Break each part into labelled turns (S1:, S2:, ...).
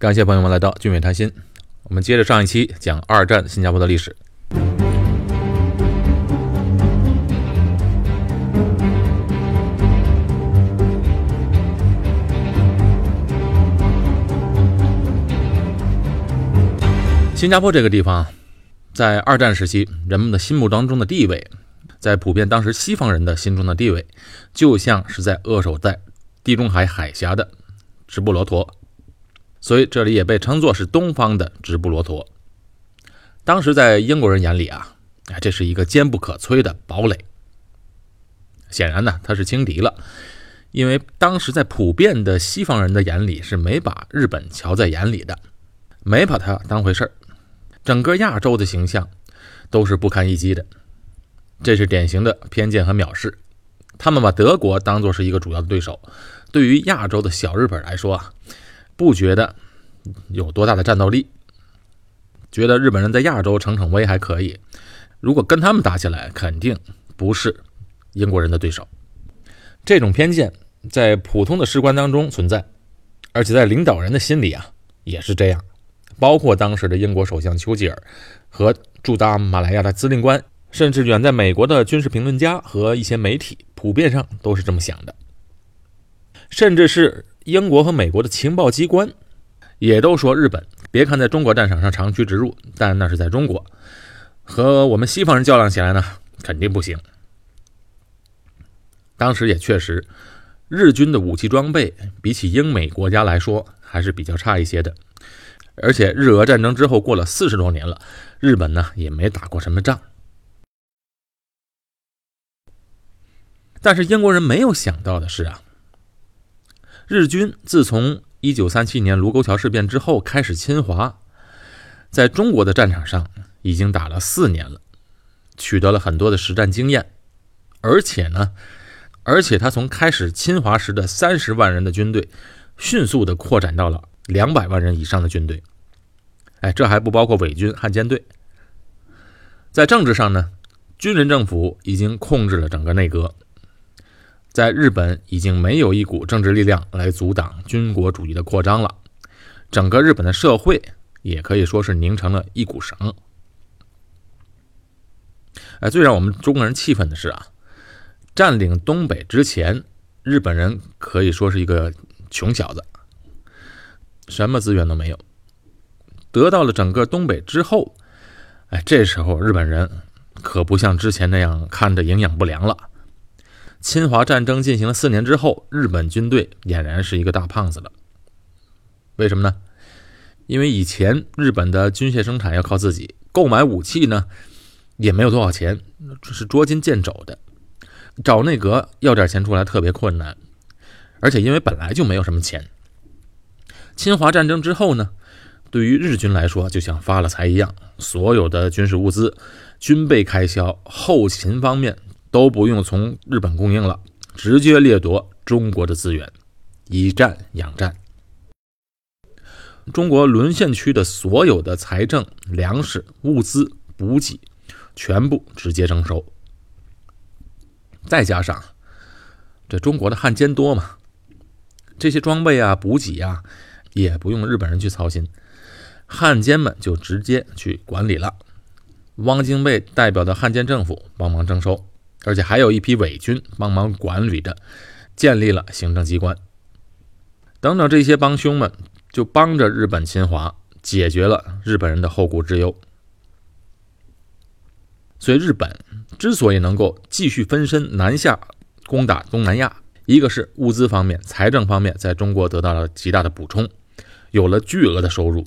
S1: 感谢朋友们来到俊伟谈心。我们接着上一期讲二战新加坡的历史。新加坡这个地方，在二战时期，人们的心目当中的地位，在普遍当时西方人的心中的地位，就像是在扼守在地中海海峡的直布罗陀，所以这里也被称作是东方的直布罗陀。当时在英国人眼里啊，哎，这是一个坚不可摧的堡垒。显然呢，他是轻敌了，因为当时在普遍的西方人的眼里是没把日本瞧在眼里的，没把他当回事儿。整个亚洲的形象都是不堪一击的，这是典型的偏见和藐视。他们把德国当作是一个主要的对手，对于亚洲的小日本来说啊，不觉得有多大的战斗力，觉得日本人在亚洲逞逞威还可以。如果跟他们打起来，肯定不是英国人的对手。这种偏见在普通的士官当中存在，而且在领导人的心里啊也是这样。包括当时的英国首相丘吉尔和驻达马来亚的司令官，甚至远在美国的军事评论家和一些媒体，普遍上都是这么想的。甚至是英国和美国的情报机关，也都说日本，别看在中国战场上长驱直入，但那是在中国，和我们西方人较量起来呢，肯定不行。当时也确实，日军的武器装备比起英美国家来说，还是比较差一些的。而且日俄战争之后过了四十多年了，日本呢也没打过什么仗。但是英国人没有想到的是啊，日军自从一九三七年卢沟桥事变之后开始侵华，在中国的战场上已经打了四年了，取得了很多的实战经验，而且呢，而且他从开始侵华时的三十万人的军队，迅速的扩展到了两百万人以上的军队。哎，这还不包括伪军汉奸队。在政治上呢，军人政府已经控制了整个内阁，在日本已经没有一股政治力量来阻挡军国主义的扩张了。整个日本的社会也可以说是拧成了一股绳。哎，最让我们中国人气愤的是啊，占领东北之前，日本人可以说是一个穷小子，什么资源都没有。得到了整个东北之后，哎，这时候日本人可不像之前那样看着营养不良了。侵华战争进行了四年之后，日本军队俨然是一个大胖子了。为什么呢？因为以前日本的军械生产要靠自己，购买武器呢也没有多少钱，这是捉襟见肘的。找内阁要点钱出来特别困难，而且因为本来就没有什么钱。侵华战争之后呢？对于日军来说，就像发了财一样，所有的军事物资、军备开销、后勤方面都不用从日本供应了，直接掠夺中国的资源，以战养战。中国沦陷区的所有的财政、粮食、物资、补给，全部直接征收。再加上这中国的汉奸多嘛，这些装备啊、补给啊，也不用日本人去操心。汉奸们就直接去管理了，汪精卫代表的汉奸政府帮忙征收，而且还有一批伪军帮忙管理着，建立了行政机关。等等，这些帮凶们就帮着日本侵华，解决了日本人的后顾之忧。所以，日本之所以能够继续分身南下攻打东南亚，一个是物资方面、财政方面在中国得到了极大的补充，有了巨额的收入。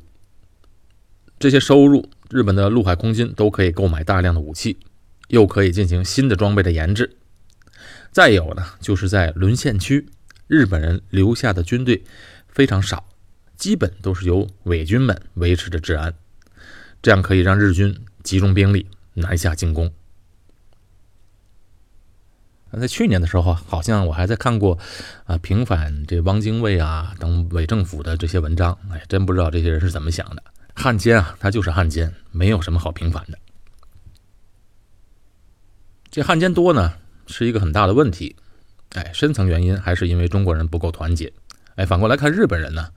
S1: 这些收入，日本的陆海空军都可以购买大量的武器，又可以进行新的装备的研制。再有呢，就是在沦陷区，日本人留下的军队非常少，基本都是由伪军们维持着治安，这样可以让日军集中兵力南下进攻。在去年的时候，好像我还在看过啊平反这汪精卫啊等伪政府的这些文章，哎，真不知道这些人是怎么想的。汉奸啊，他就是汉奸，没有什么好平反的。这汉奸多呢，是一个很大的问题。哎，深层原因还是因为中国人不够团结。哎，反过来看日本人呢，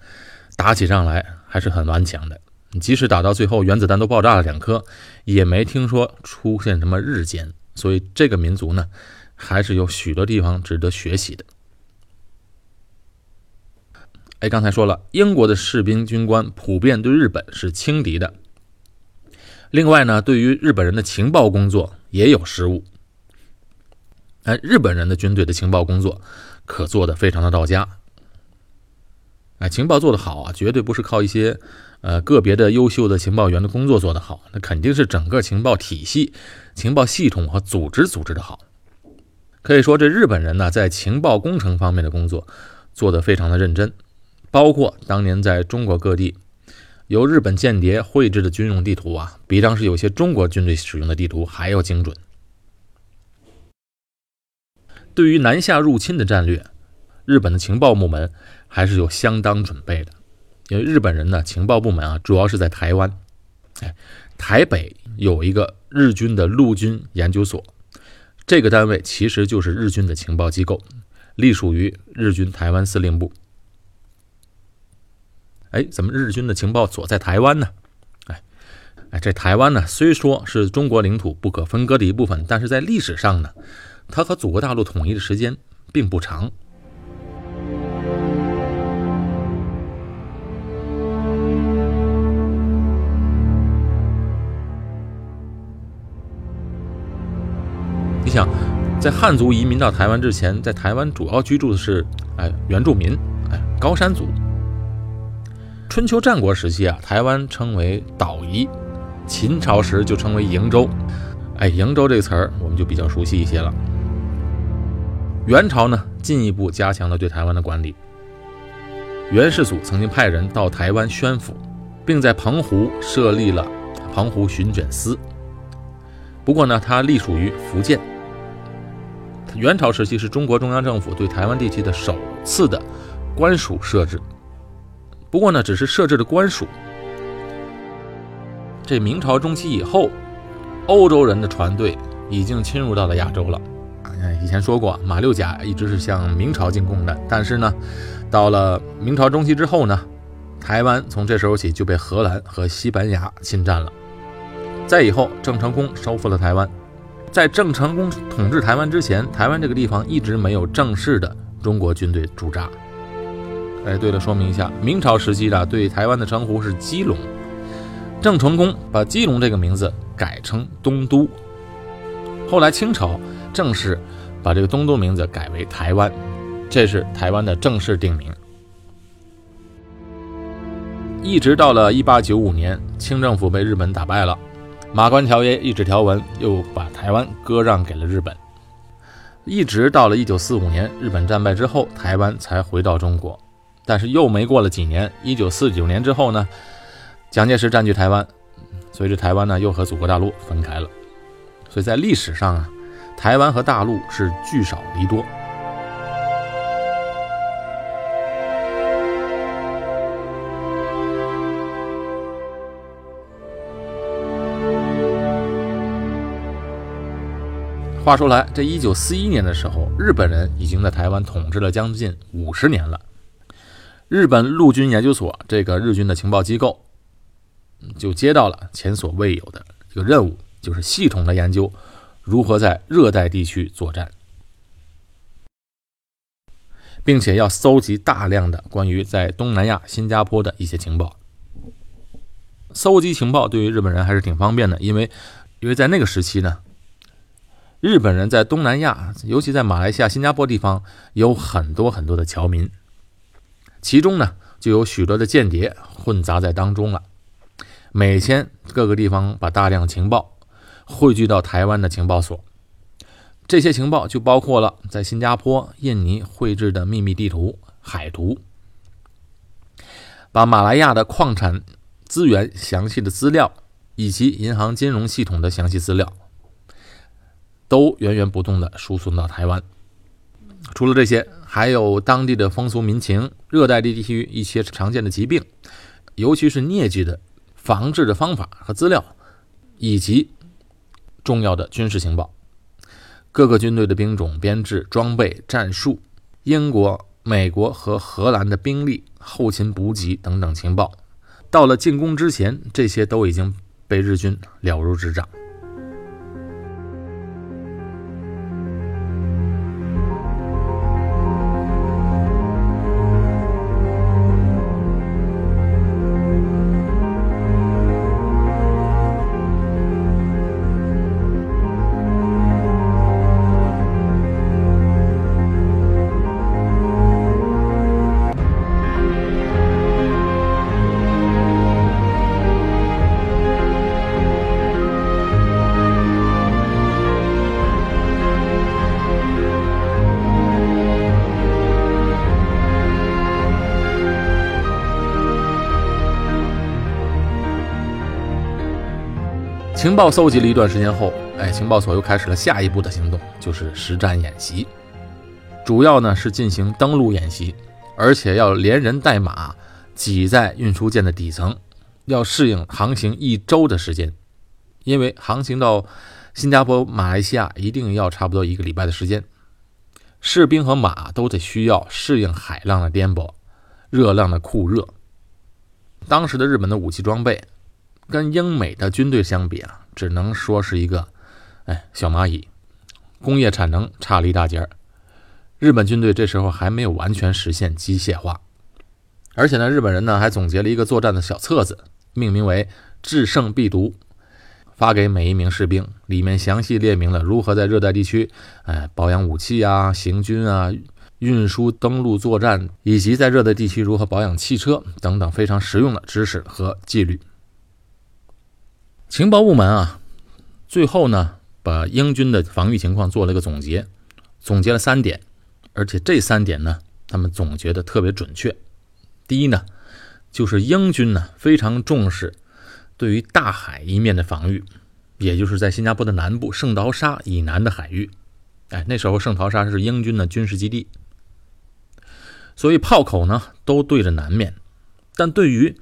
S1: 打起仗来还是很顽强的。即使打到最后原子弹都爆炸了两颗，也没听说出现什么日奸。所以这个民族呢，还是有许多地方值得学习的。哎，刚才说了，英国的士兵军官普遍对日本是轻敌的。另外呢，对于日本人的情报工作也有失误。哎，日本人的军队的情报工作可做得非常的到家。哎，情报做得好啊，绝对不是靠一些呃个别的优秀的情报员的工作做得好，那肯定是整个情报体系、情报系统和组织组织的好。可以说，这日本人呢，在情报工程方面的工作做得非常的认真。包括当年在中国各地由日本间谍绘制的军用地图啊，比当时有些中国军队使用的地图还要精准。对于南下入侵的战略，日本的情报部门还是有相当准备的。因为日本人呢，情报部门啊，主要是在台湾，哎，台北有一个日军的陆军研究所，这个单位其实就是日军的情报机构，隶属于日军台湾司令部。哎，怎么日军的情报所在台湾呢？哎，哎，这台湾呢，虽说是中国领土不可分割的一部分，但是在历史上呢，它和祖国大陆统一的时间并不长。你想，在汉族移民到台湾之前，在台湾主要居住的是哎原住民，哎高山族。春秋战国时期啊，台湾称为岛夷；秦朝时就称为瀛洲。哎，瀛洲这个词儿我们就比较熟悉一些了。元朝呢，进一步加强了对台湾的管理。元世祖曾经派人到台湾宣抚，并在澎湖设立了澎湖巡检司。不过呢，它隶属于福建。元朝时期是中国中央政府对台湾地区的首次的官署设置。不过呢，只是设置的官署。这明朝中期以后，欧洲人的船队已经侵入到了亚洲了。以前说过，马六甲一直是向明朝进贡的。但是呢，到了明朝中期之后呢，台湾从这时候起就被荷兰和西班牙侵占了。再以后，郑成功收复了台湾。在郑成功统治台湾之前，台湾这个地方一直没有正式的中国军队驻扎。哎，对了，说明一下，明朝时期的对台湾的称呼是基隆，郑成功把基隆这个名字改成东都，后来清朝正式把这个东都名字改为台湾，这是台湾的正式定名。一直到了1895年，清政府被日本打败了，马关条约一纸条文又把台湾割让给了日本，一直到了1945年，日本战败之后，台湾才回到中国。但是又没过了几年，一九四九年之后呢，蒋介石占据台湾，所以这台湾呢又和祖国大陆分开了。所以在历史上啊，台湾和大陆是聚少离多。话说来，这一九四一年的时候，日本人已经在台湾统治了将近五十年了。日本陆军研究所这个日军的情报机构，就接到了前所未有的这个任务，就是系统的研究如何在热带地区作战，并且要搜集大量的关于在东南亚、新加坡的一些情报。搜集情报对于日本人还是挺方便的，因为因为在那个时期呢，日本人在东南亚，尤其在马来西亚、新加坡地方有很多很多的侨民。其中呢，就有许多的间谍混杂在当中了。每天各个地方把大量情报汇聚到台湾的情报所，这些情报就包括了在新加坡、印尼绘制的秘密地图、海图，把马来亚的矿产资源详细的资料以及银行金融系统的详细资料，都源源不断的输送到台湾。除了这些，还有当地的风俗民情、热带地区一些常见的疾病，尤其是疟疾的防治的方法和资料，以及重要的军事情报，各个军队的兵种、编制、装备、战术，英国、美国和荷兰的兵力、后勤补给等等情报，到了进攻之前，这些都已经被日军了如指掌。情报搜集了一段时间后，哎，情报所又开始了下一步的行动，就是实战演习。主要呢是进行登陆演习，而且要连人带马挤在运输舰的底层，要适应航行一周的时间。因为航行到新加坡、马来西亚一定要差不多一个礼拜的时间，士兵和马都得需要适应海浪的颠簸、热浪的酷热。当时的日本的武器装备。跟英美的军队相比啊，只能说是一个，哎，小蚂蚁，工业产能差了一大截儿。日本军队这时候还没有完全实现机械化，而且呢，日本人呢还总结了一个作战的小册子，命名为“制胜必读”，发给每一名士兵，里面详细列明了如何在热带地区，哎，保养武器啊、行军啊、运输、登陆作战，以及在热带地区如何保养汽车等等非常实用的知识和纪律。情报部门啊，最后呢，把英军的防御情况做了一个总结，总结了三点，而且这三点呢，他们总结的特别准确。第一呢，就是英军呢非常重视对于大海一面的防御，也就是在新加坡的南部圣淘沙以南的海域。哎，那时候圣淘沙是英军的军事基地，所以炮口呢都对着南面，但对于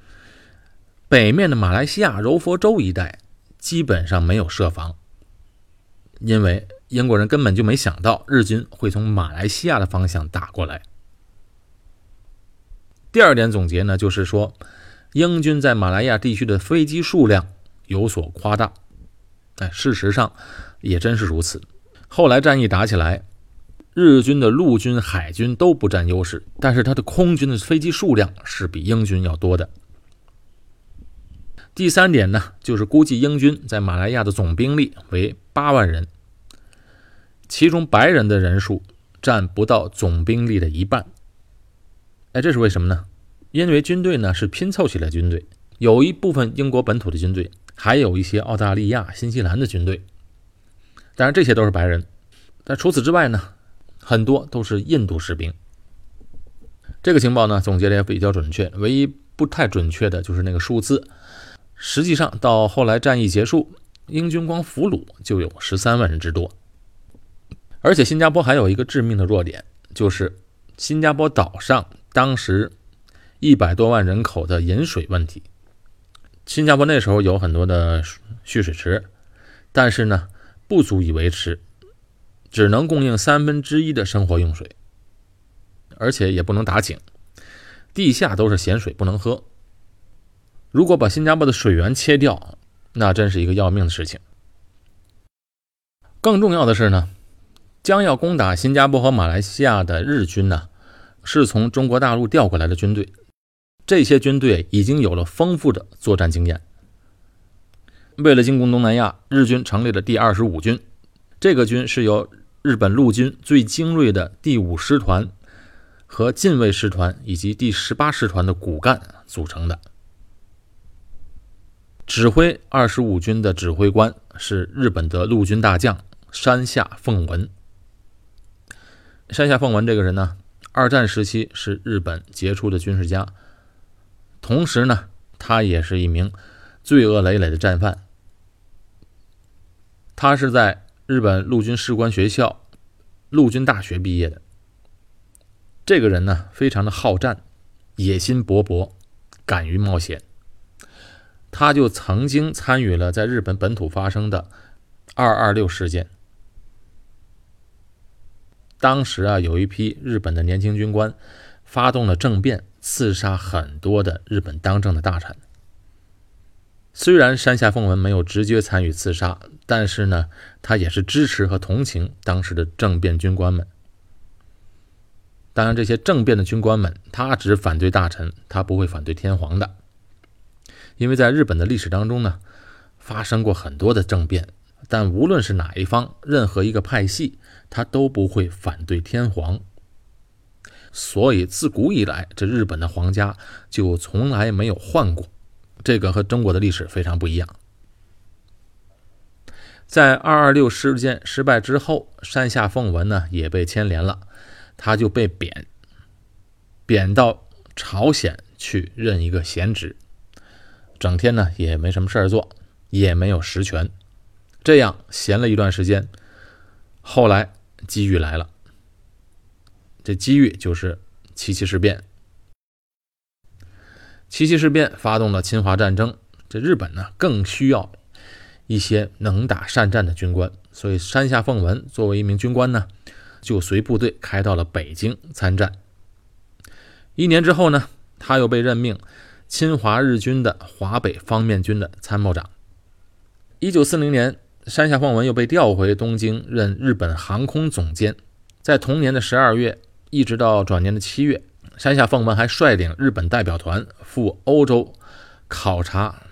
S1: 北面的马来西亚柔佛州一带基本上没有设防，因为英国人根本就没想到日军会从马来西亚的方向打过来。第二点总结呢，就是说英军在马来亚地区的飞机数量有所夸大。哎，事实上也真是如此。后来战役打起来，日军的陆军、海军都不占优势，但是他的空军的飞机数量是比英军要多的。第三点呢，就是估计英军在马来亚的总兵力为八万人，其中白人的人数占不到总兵力的一半。哎，这是为什么呢？因为军队呢是拼凑起来军队，有一部分英国本土的军队，还有一些澳大利亚、新西兰的军队。当然这些都是白人，但除此之外呢，很多都是印度士兵。这个情报呢总结的也比较准确，唯一不太准确的就是那个数字。实际上，到后来战役结束，英军光俘虏就有十三万人之多。而且，新加坡还有一个致命的弱点，就是新加坡岛上当时一百多万人口的饮水问题。新加坡那时候有很多的蓄水池，但是呢，不足以维持，只能供应三分之一的生活用水，而且也不能打井，地下都是咸水，不能喝。如果把新加坡的水源切掉，那真是一个要命的事情。更重要的是呢，将要攻打新加坡和马来西亚的日军呢，是从中国大陆调过来的军队，这些军队已经有了丰富的作战经验。为了进攻东南亚，日军成立了第二十五军，这个军是由日本陆军最精锐的第五师团和近卫师团以及第十八师团的骨干组成的。指挥二十五军的指挥官是日本的陆军大将山下奉文。山下奉文这个人呢，二战时期是日本杰出的军事家，同时呢，他也是一名罪恶累累的战犯。他是在日本陆军士官学校、陆军大学毕业的。这个人呢，非常的好战，野心勃勃，敢于冒险。他就曾经参与了在日本本土发生的“二二六”事件。当时啊，有一批日本的年轻军官发动了政变，刺杀很多的日本当政的大臣，虽然山下奉文没有直接参与刺杀，但是呢，他也是支持和同情当时的政变军官们。当然，这些政变的军官们，他只反对大臣，他不会反对天皇的。因为在日本的历史当中呢，发生过很多的政变，但无论是哪一方，任何一个派系，他都不会反对天皇。所以自古以来，这日本的皇家就从来没有换过。这个和中国的历史非常不一样。在二二六事件失败之后，山下奉文呢也被牵连了。他就被贬，贬到朝鲜去任一个闲职，整天呢也没什么事儿做，也没有实权，这样闲了一段时间。后来机遇来了，这机遇就是七七事变。七七事变发动了侵华战争，这日本呢更需要一些能打善战的军官，所以山下奉文作为一名军官呢。就随部队开到了北京参战。一年之后呢，他又被任命侵华日军的华北方面军的参谋长。一九四零年，山下奉文又被调回东京任日本航空总监。在同年的十二月，一直到转年的七月，山下奉文还率领日本代表团赴欧洲考察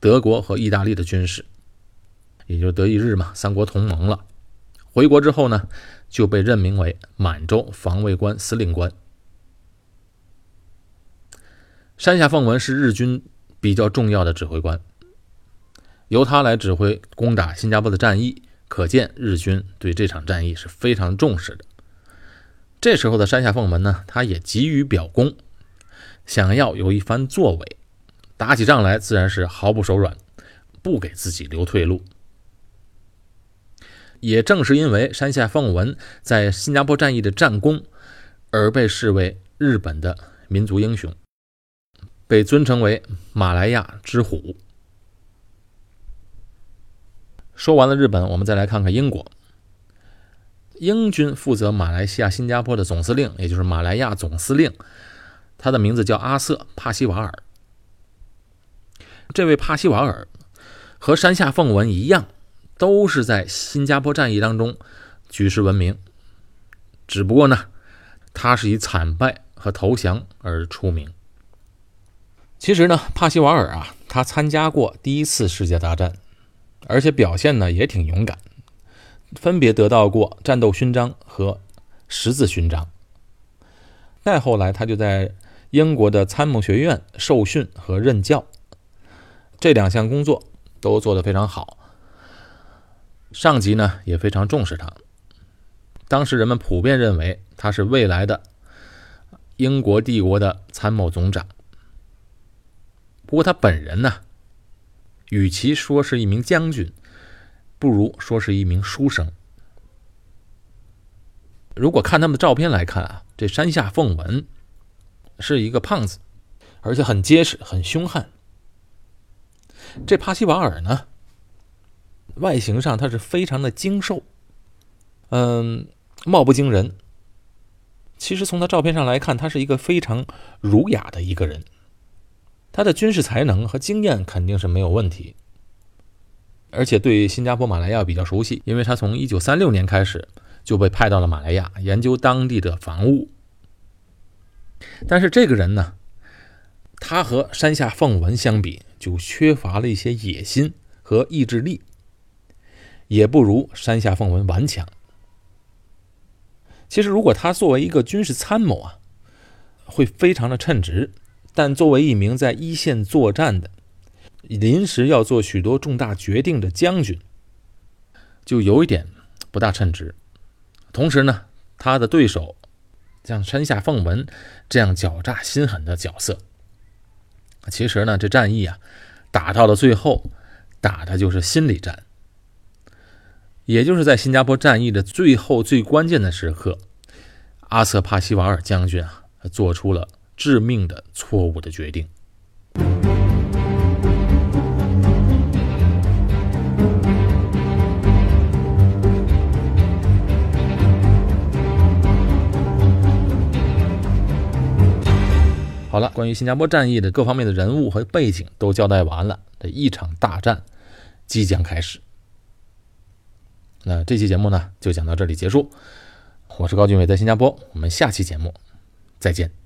S1: 德国和意大利的军事，也就是德意日嘛，三国同盟了。回国之后呢？就被任命为满洲防卫官司令官。山下奉文是日军比较重要的指挥官，由他来指挥攻打新加坡的战役，可见日军对这场战役是非常重视的。这时候的山下奉文呢，他也急于表功，想要有一番作为，打起仗来自然是毫不手软，不给自己留退路。也正是因为山下奉文在新加坡战役的战功，而被视为日本的民族英雄，被尊称为马来亚之虎。说完了日本，我们再来看看英国。英军负责马来西亚、新加坡的总司令，也就是马来亚总司令，他的名字叫阿瑟·帕西瓦尔。这位帕西瓦尔和山下奉文一样。都是在新加坡战役当中举世闻名，只不过呢，他是以惨败和投降而出名。其实呢，帕西瓦尔啊，他参加过第一次世界大战，而且表现呢也挺勇敢，分别得到过战斗勋章和十字勋章。再后来，他就在英国的参谋学院受训和任教，这两项工作都做得非常好。上级呢也非常重视他，当时人们普遍认为他是未来的英国帝国的参谋总长。不过他本人呢，与其说是一名将军，不如说是一名书生。如果看他们的照片来看啊，这山下奉文是一个胖子，而且很结实、很凶悍。这帕西瓦尔呢？外形上他是非常的精瘦，嗯，貌不惊人。其实从他照片上来看，他是一个非常儒雅的一个人。他的军事才能和经验肯定是没有问题，而且对新加坡、马来亚比较熟悉，因为他从一九三六年开始就被派到了马来亚研究当地的防务。但是这个人呢，他和山下奉文相比，就缺乏了一些野心和意志力。也不如山下奉文顽强。其实，如果他作为一个军事参谋啊，会非常的称职；但作为一名在一线作战的、临时要做许多重大决定的将军，就有一点不大称职。同时呢，他的对手像山下奉文这样狡诈心狠的角色，其实呢，这战役啊，打到了最后，打的就是心理战。也就是在新加坡战役的最后最关键的时刻，阿瑟帕西瓦尔将军啊，做出了致命的错误的决定。好了，关于新加坡战役的各方面的人物和背景都交代完了。这一场大战即将开始。那这期节目呢，就讲到这里结束。我是高俊伟，在新加坡，我们下期节目再见。